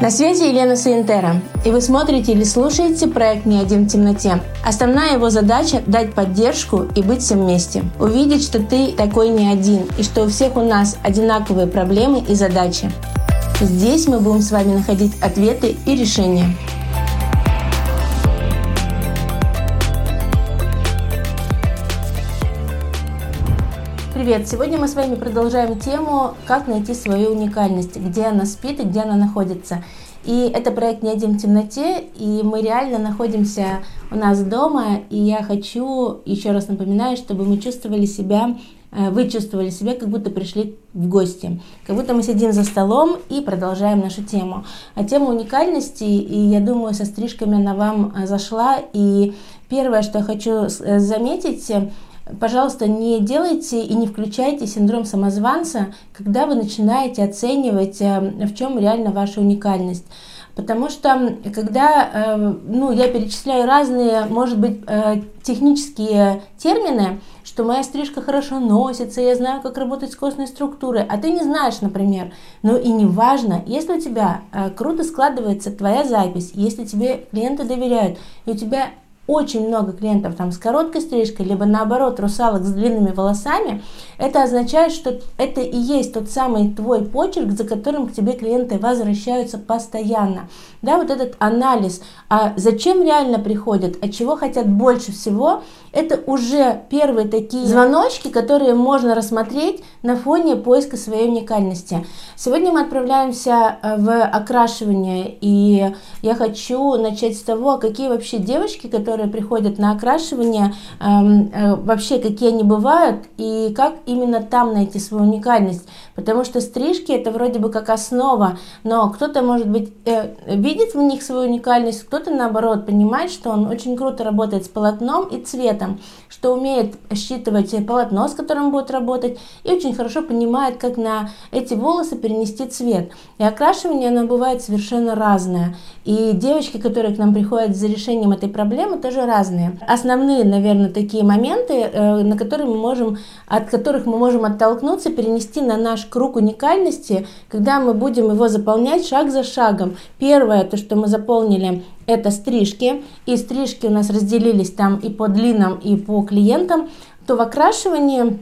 На связи Елена Саентера, и вы смотрите или слушаете проект «Не один в темноте». Основная его задача – дать поддержку и быть всем вместе. Увидеть, что ты такой не один, и что у всех у нас одинаковые проблемы и задачи. Здесь мы будем с вами находить ответы и решения. Привет! Сегодня мы с вами продолжаем тему «Как найти свою уникальность», где она спит и где она находится. И это проект «Не один в темноте», и мы реально находимся у нас дома, и я хочу, еще раз напоминаю, чтобы мы чувствовали себя Э, вы чувствовали себя, как будто пришли в гости, как будто мы сидим за столом и продолжаем нашу тему. А тема уникальности, и я думаю, со стрижками она вам э, зашла. И первое, что я хочу э, заметить, пожалуйста, не делайте и не включайте синдром самозванца, когда вы начинаете оценивать, в чем реально ваша уникальность. Потому что когда ну, я перечисляю разные, может быть, технические термины, что моя стрижка хорошо носится, я знаю, как работать с костной структурой, а ты не знаешь, например. Ну и не важно, если у тебя э, круто складывается твоя запись, если тебе клиенты доверяют, и у тебя очень много клиентов там с короткой стрижкой, либо наоборот русалок с длинными волосами, это означает, что это и есть тот самый твой почерк, за которым к тебе клиенты возвращаются постоянно. Да, вот этот анализ, а зачем реально приходят, от чего хотят больше всего, это уже первые такие звоночки, которые можно рассмотреть на фоне поиска своей уникальности. Сегодня мы отправляемся э, в окрашивание, и я хочу начать с того, какие вообще девочки, которые приходят на окрашивание, эм, э, вообще какие они бывают, и как именно там найти свою уникальность. Потому что стрижки это вроде бы как основа, но кто-то, может быть, э, видит в них свою уникальность, кто-то наоборот понимает, что он очень круто работает с полотном и цветом, что умеет считывать полотно, с которым будет работать, и очень хорошо понимает, как на эти волосы перенести цвет. И окрашивание, оно бывает совершенно разное. И девочки, которые к нам приходят за решением этой проблемы, тоже разные. Основные, наверное, такие моменты, э, на которые мы можем, от которых мы можем оттолкнуться, перенести на наш круг уникальности, когда мы будем его заполнять шаг за шагом. Первое, то, что мы заполнили, это стрижки, и стрижки у нас разделились там и по длинам, и по клиентам, то в окрашивании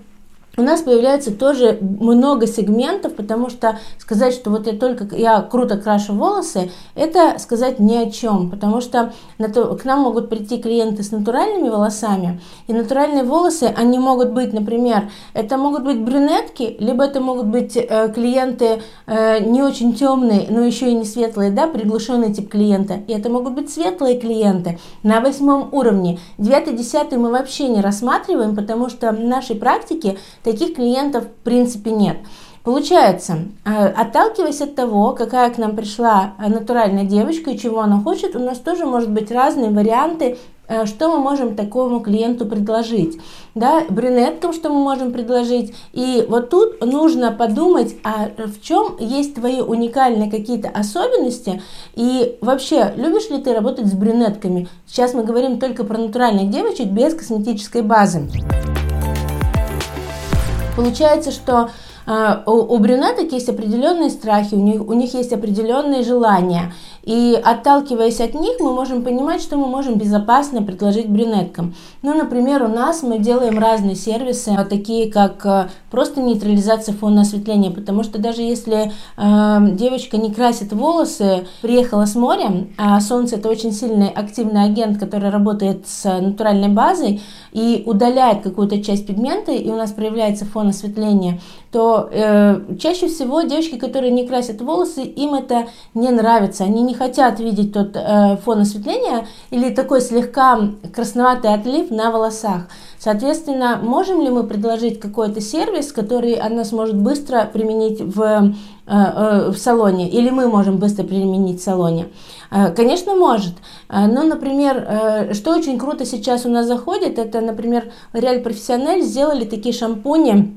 у нас появляется тоже много сегментов, потому что сказать, что вот я только я круто крашу волосы, это сказать ни о чем, потому что к нам могут прийти клиенты с натуральными волосами, и натуральные волосы, они могут быть, например, это могут быть брюнетки, либо это могут быть э, клиенты э, не очень темные, но еще и не светлые, да, приглушенный тип клиента, и это могут быть светлые клиенты на восьмом уровне. Девятый, десятый мы вообще не рассматриваем, потому что в нашей практике Таких клиентов в принципе нет. Получается, э, отталкиваясь от того, какая к нам пришла э, натуральная девочка и чего она хочет, у нас тоже может быть разные варианты, э, что мы можем такому клиенту предложить. Да, брюнеткам, что мы можем предложить. И вот тут нужно подумать, а в чем есть твои уникальные какие-то особенности. И вообще, любишь ли ты работать с брюнетками? Сейчас мы говорим только про натуральных девочек без косметической базы. Получается, что э, у, брюнеток есть определенные страхи, у них, у них есть определенные желания. И отталкиваясь от них, мы можем понимать, что мы можем безопасно предложить брюнеткам. Ну, например, у нас мы делаем разные сервисы, такие как э, просто нейтрализация фона осветления, потому что даже если э, девочка не красит волосы, приехала с моря, а солнце это очень сильный активный агент, который работает с натуральной базой и удаляет какую-то часть пигмента, и у нас проявляется фон осветления, то э, чаще всего девочки, которые не красят волосы, им это не нравится, они не хотят видеть тот э, фон осветления или такой слегка красноватый отлив на волосах. Соответственно, можем ли мы предложить какой-то сервис, который она сможет быстро применить в, э, э, в салоне, или мы можем быстро применить в салоне? Э, конечно, может. Э, но, например, э, что очень круто сейчас у нас заходит, это, например, Реаль Профессиональ сделали такие шампуни,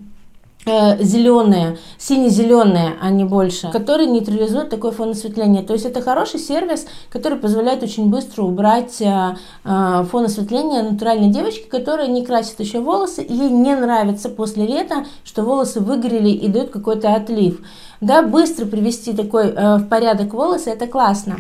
зеленые, сине-зеленые, а не больше, которые нейтрализуют такой фон осветления. То есть это хороший сервис, который позволяет очень быстро убрать э, э, фон осветления натуральной девочки, которая не красит еще волосы, и ей не нравится после лета, что волосы выгорели и дают какой-то отлив. Да, быстро привести такой в порядок волосы, это классно.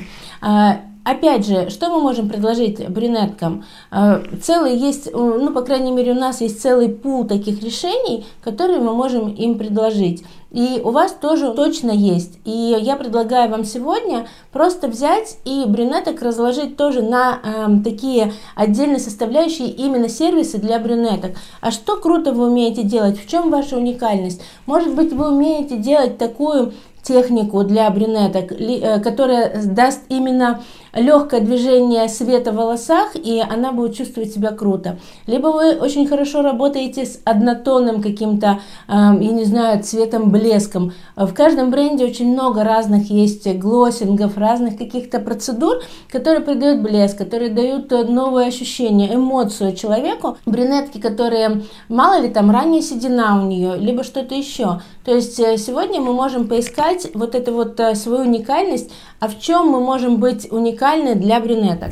Опять же, что мы можем предложить брюнеткам? Э, целый есть, ну, по крайней мере, у нас есть целый пул таких решений, которые мы можем им предложить. И у вас тоже точно есть. И я предлагаю вам сегодня просто взять и брюнеток разложить тоже на э, такие отдельные составляющие именно сервисы для брюнеток. А что круто вы умеете делать? В чем ваша уникальность? Может быть, вы умеете делать такую технику для брюнеток, э, которая даст именно легкое движение света в волосах, и она будет чувствовать себя круто. Либо вы очень хорошо работаете с однотонным каким-то, я не знаю, цветом, блеском. В каждом бренде очень много разных есть глоссингов, разных каких-то процедур, которые придают блеск, которые дают новые ощущения, эмоцию человеку. Брюнетки, которые, мало ли там, ранняя седина у нее, либо что-то еще. То есть э, сегодня мы можем поискать вот эту вот э, свою уникальность, а в чем мы можем быть уникальны для брюнеток.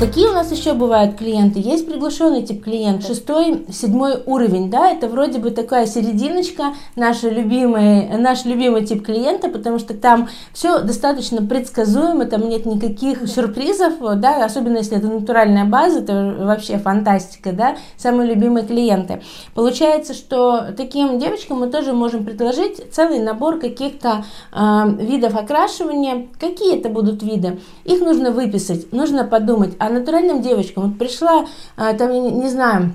Какие у нас еще бывают клиенты? Есть приглашенный тип клиента, шестой, седьмой уровень, да, это вроде бы такая серединочка, наш любимый, наш любимый тип клиента, потому что там все достаточно предсказуемо, там нет никаких сюрпризов, да, особенно если это натуральная база, это вообще фантастика, да, самые любимые клиенты. Получается, что таким девочкам мы тоже можем предложить целый набор каких-то э, видов окрашивания. Какие это будут виды? Их нужно выписать, нужно подумать, а натуральным девочкам. Вот пришла, а, там, не, не знаю,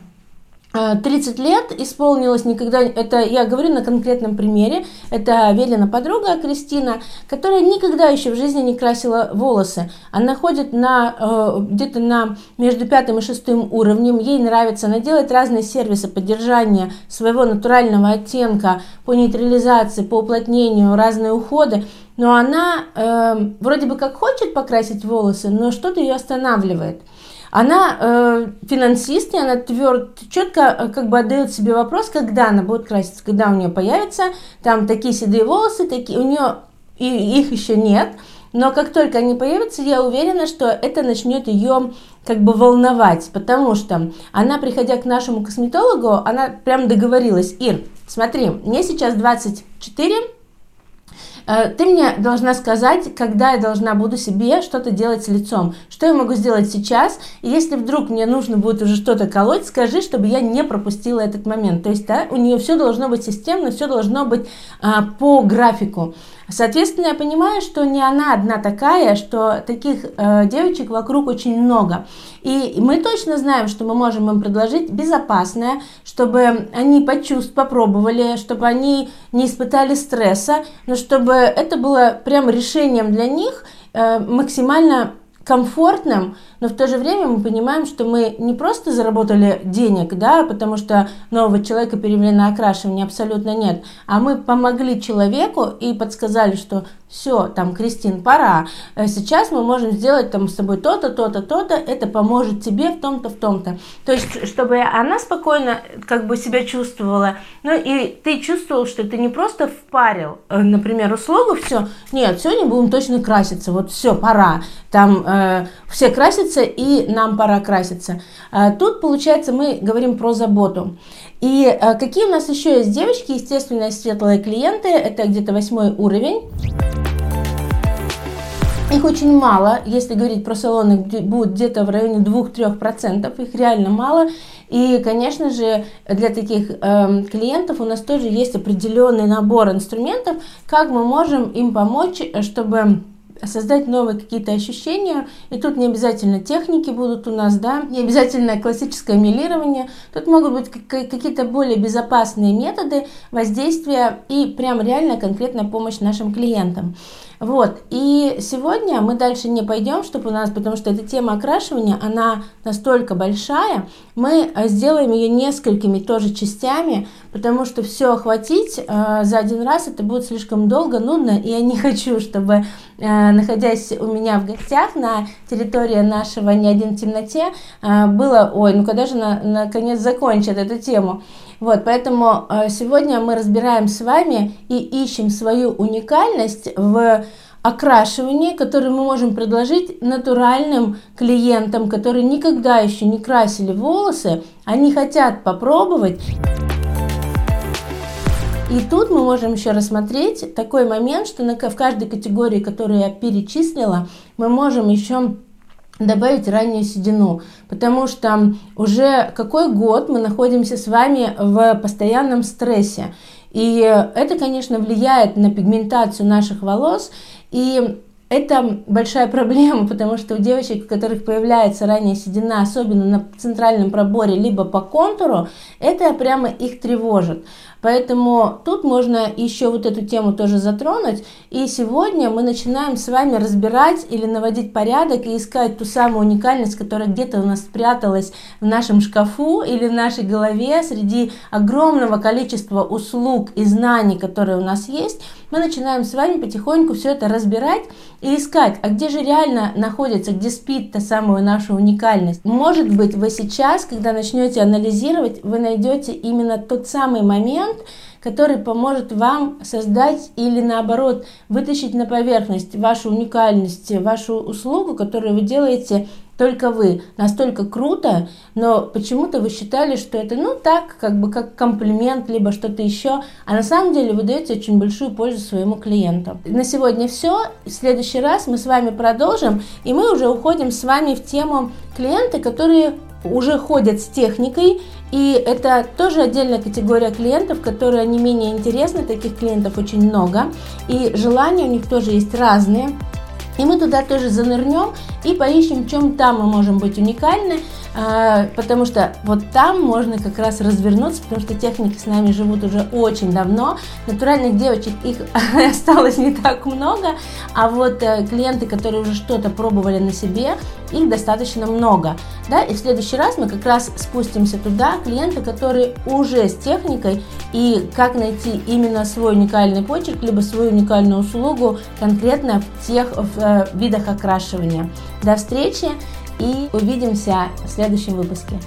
30 а, лет исполнилось никогда, это я говорю на конкретном примере, это Велина подруга Кристина, которая никогда еще в жизни не красила волосы. Она ходит на э, где-то на между пятым и шестым уровнем, ей нравится, она делает разные сервисы поддержания своего натурального оттенка по нейтрализации, по уплотнению, разные уходы но она э, вроде бы как хочет покрасить волосы, но что-то ее останавливает. Она э, финансист, и она тверд, четко э, как бы отдает себе вопрос, когда она будет краситься, когда у нее появятся там такие седые волосы, такие, у нее и их еще нет, но как только они появятся, я уверена, что это начнет ее как бы волновать, потому что она, приходя к нашему косметологу, она прям договорилась, Ир, смотри, мне сейчас 24, Э, ты мне должна сказать, когда я должна буду себе что-то делать с лицом, что я могу сделать сейчас, и если вдруг мне нужно будет уже что-то колоть, скажи, чтобы я не пропустила этот момент. То есть, да, у нее все должно быть системно, все должно быть а, по графику. Соответственно, я понимаю, что не она одна такая, что таких э, девочек вокруг очень много. И мы точно знаем, что мы можем им предложить безопасное, чтобы они почувствовали, попробовали, чтобы они не испытали стресса, но чтобы это было прям решением для них э, максимально комфортным, но в то же время мы понимаем, что мы не просто заработали денег, да, потому что нового человека перевели на окрашивание, абсолютно нет, а мы помогли человеку и подсказали, что все, там, Кристин, пора, э, сейчас мы можем сделать там с тобой то-то, то-то, то-то, это поможет тебе в том-то, в том-то. То есть, чтобы она спокойно как бы себя чувствовала, ну и ты чувствовал, что ты не просто впарил, э, например, услугу, все, нет, сегодня будем точно краситься, вот все, пора, там э, все красятся и нам пора краситься. А тут, получается, мы говорим про заботу. И э, какие у нас еще есть девочки, естественно, светлые клиенты, это где-то восьмой уровень. Их очень мало, если говорить про салоны, будет где-то в районе 2-3%, их реально мало. И, конечно же, для таких э, клиентов у нас тоже есть определенный набор инструментов, как мы можем им помочь, чтобы создать новые какие-то ощущения. И тут не обязательно техники будут у нас, да, не обязательно классическое милирование. Тут могут быть какие-то более безопасные методы воздействия и прям реально конкретная помощь нашим клиентам. Вот, и сегодня мы дальше не пойдем, чтобы у нас, потому что эта тема окрашивания, она настолько большая, мы э, сделаем ее несколькими тоже частями, потому что все охватить э, за один раз это будет слишком долго, нудно, и я не хочу, чтобы, э, находясь у меня в гостях на территории нашего «Не один в темноте», э, было, ой, ну когда же на, наконец закончат эту тему, Вот, поэтому э, сегодня мы разбираем с вами и ищем свою уникальность в окрашивании, которое мы можем предложить натуральным клиентам, которые никогда еще не красили волосы, они хотят попробовать. И тут мы можем еще рассмотреть такой момент, что в каждой категории, которую я перечислила, мы можем еще добавить раннюю седину, потому что уже какой год мы находимся с вами в постоянном стрессе. И это, конечно, влияет на пигментацию наших волос, и это большая проблема, потому что у девочек, у которых появляется ранняя седина, особенно на центральном проборе, либо по контуру, это прямо их тревожит. Поэтому тут можно еще вот эту тему тоже затронуть. И сегодня мы начинаем с вами разбирать или наводить порядок и искать ту самую уникальность, которая где-то у нас спряталась в нашем шкафу или в нашей голове среди огромного количества услуг и знаний, которые у нас есть. Мы начинаем с вами потихоньку все это разбирать и искать, а где же реально находится, где спит та самая наша уникальность. Может быть, вы сейчас, когда начнете анализировать, вы найдете именно тот самый момент, который поможет вам создать или наоборот вытащить на поверхность вашу уникальность, вашу услугу, которую вы делаете только вы. Настолько круто, но почему-то вы считали, что это ну так, как бы как комплимент, либо что-то еще, а на самом деле вы даете очень большую пользу своему клиенту. На сегодня все. В следующий раз мы с вами продолжим, и мы уже уходим с вами в тему клиенты, которые уже ходят с техникой, и это тоже отдельная категория клиентов, которые не менее интересны, таких клиентов очень много, и желания у них тоже есть разные. И мы туда тоже занырнем и поищем, в чем там мы можем быть уникальны, а, потому что вот там можно как раз развернуться, потому что техники с нами живут уже очень давно, натуральных девочек их осталось не так много, а вот э, клиенты, которые уже что-то пробовали на себе, их достаточно много, да, и в следующий раз мы как раз спустимся туда, клиенты, которые уже с техникой, и как найти именно свой уникальный почерк, либо свою уникальную услугу конкретно в тех в, видах окрашивания. До встречи! и увидимся в следующем выпуске.